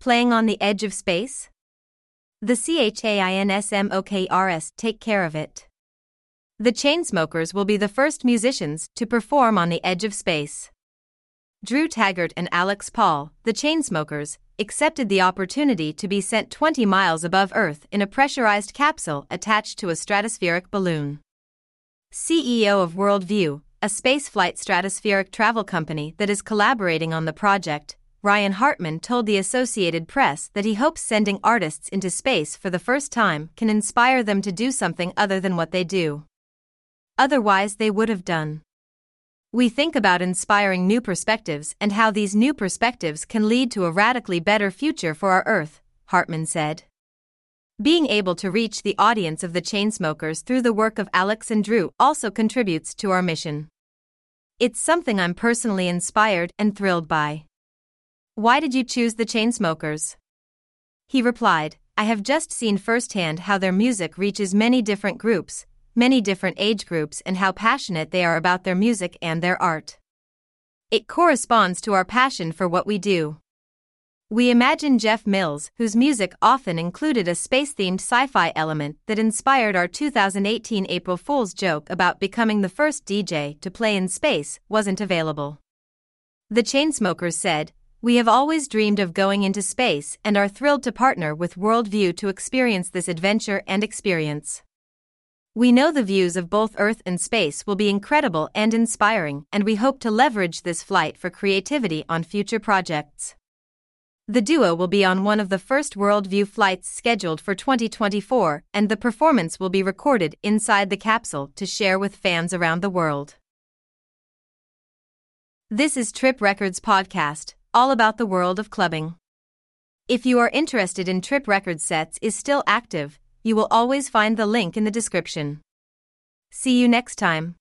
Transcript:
Playing on the edge of space? The CHAINSMOKERS take care of it. The Chainsmokers will be the first musicians to perform on the edge of space. Drew Taggart and Alex Paul, the Chainsmokers, accepted the opportunity to be sent 20 miles above Earth in a pressurized capsule attached to a stratospheric balloon. CEO of Worldview, a spaceflight stratospheric travel company that is collaborating on the project, Ryan Hartman told the Associated Press that he hopes sending artists into space for the first time can inspire them to do something other than what they do. Otherwise, they would have done. We think about inspiring new perspectives and how these new perspectives can lead to a radically better future for our Earth, Hartman said. Being able to reach the audience of the Chainsmokers through the work of Alex and Drew also contributes to our mission. It's something I'm personally inspired and thrilled by. Why did you choose the Chainsmokers? He replied, I have just seen firsthand how their music reaches many different groups, many different age groups, and how passionate they are about their music and their art. It corresponds to our passion for what we do. We imagine Jeff Mills, whose music often included a space themed sci fi element that inspired our 2018 April Fool's joke about becoming the first DJ to play in space, wasn't available. The Chainsmokers said, We have always dreamed of going into space and are thrilled to partner with Worldview to experience this adventure and experience. We know the views of both Earth and space will be incredible and inspiring, and we hope to leverage this flight for creativity on future projects. The duo will be on one of the first Worldview flights scheduled for 2024, and the performance will be recorded inside the capsule to share with fans around the world. This is Trip Records Podcast, all about the world of clubbing. If you are interested in Trip Records sets is still active, you will always find the link in the description. See you next time.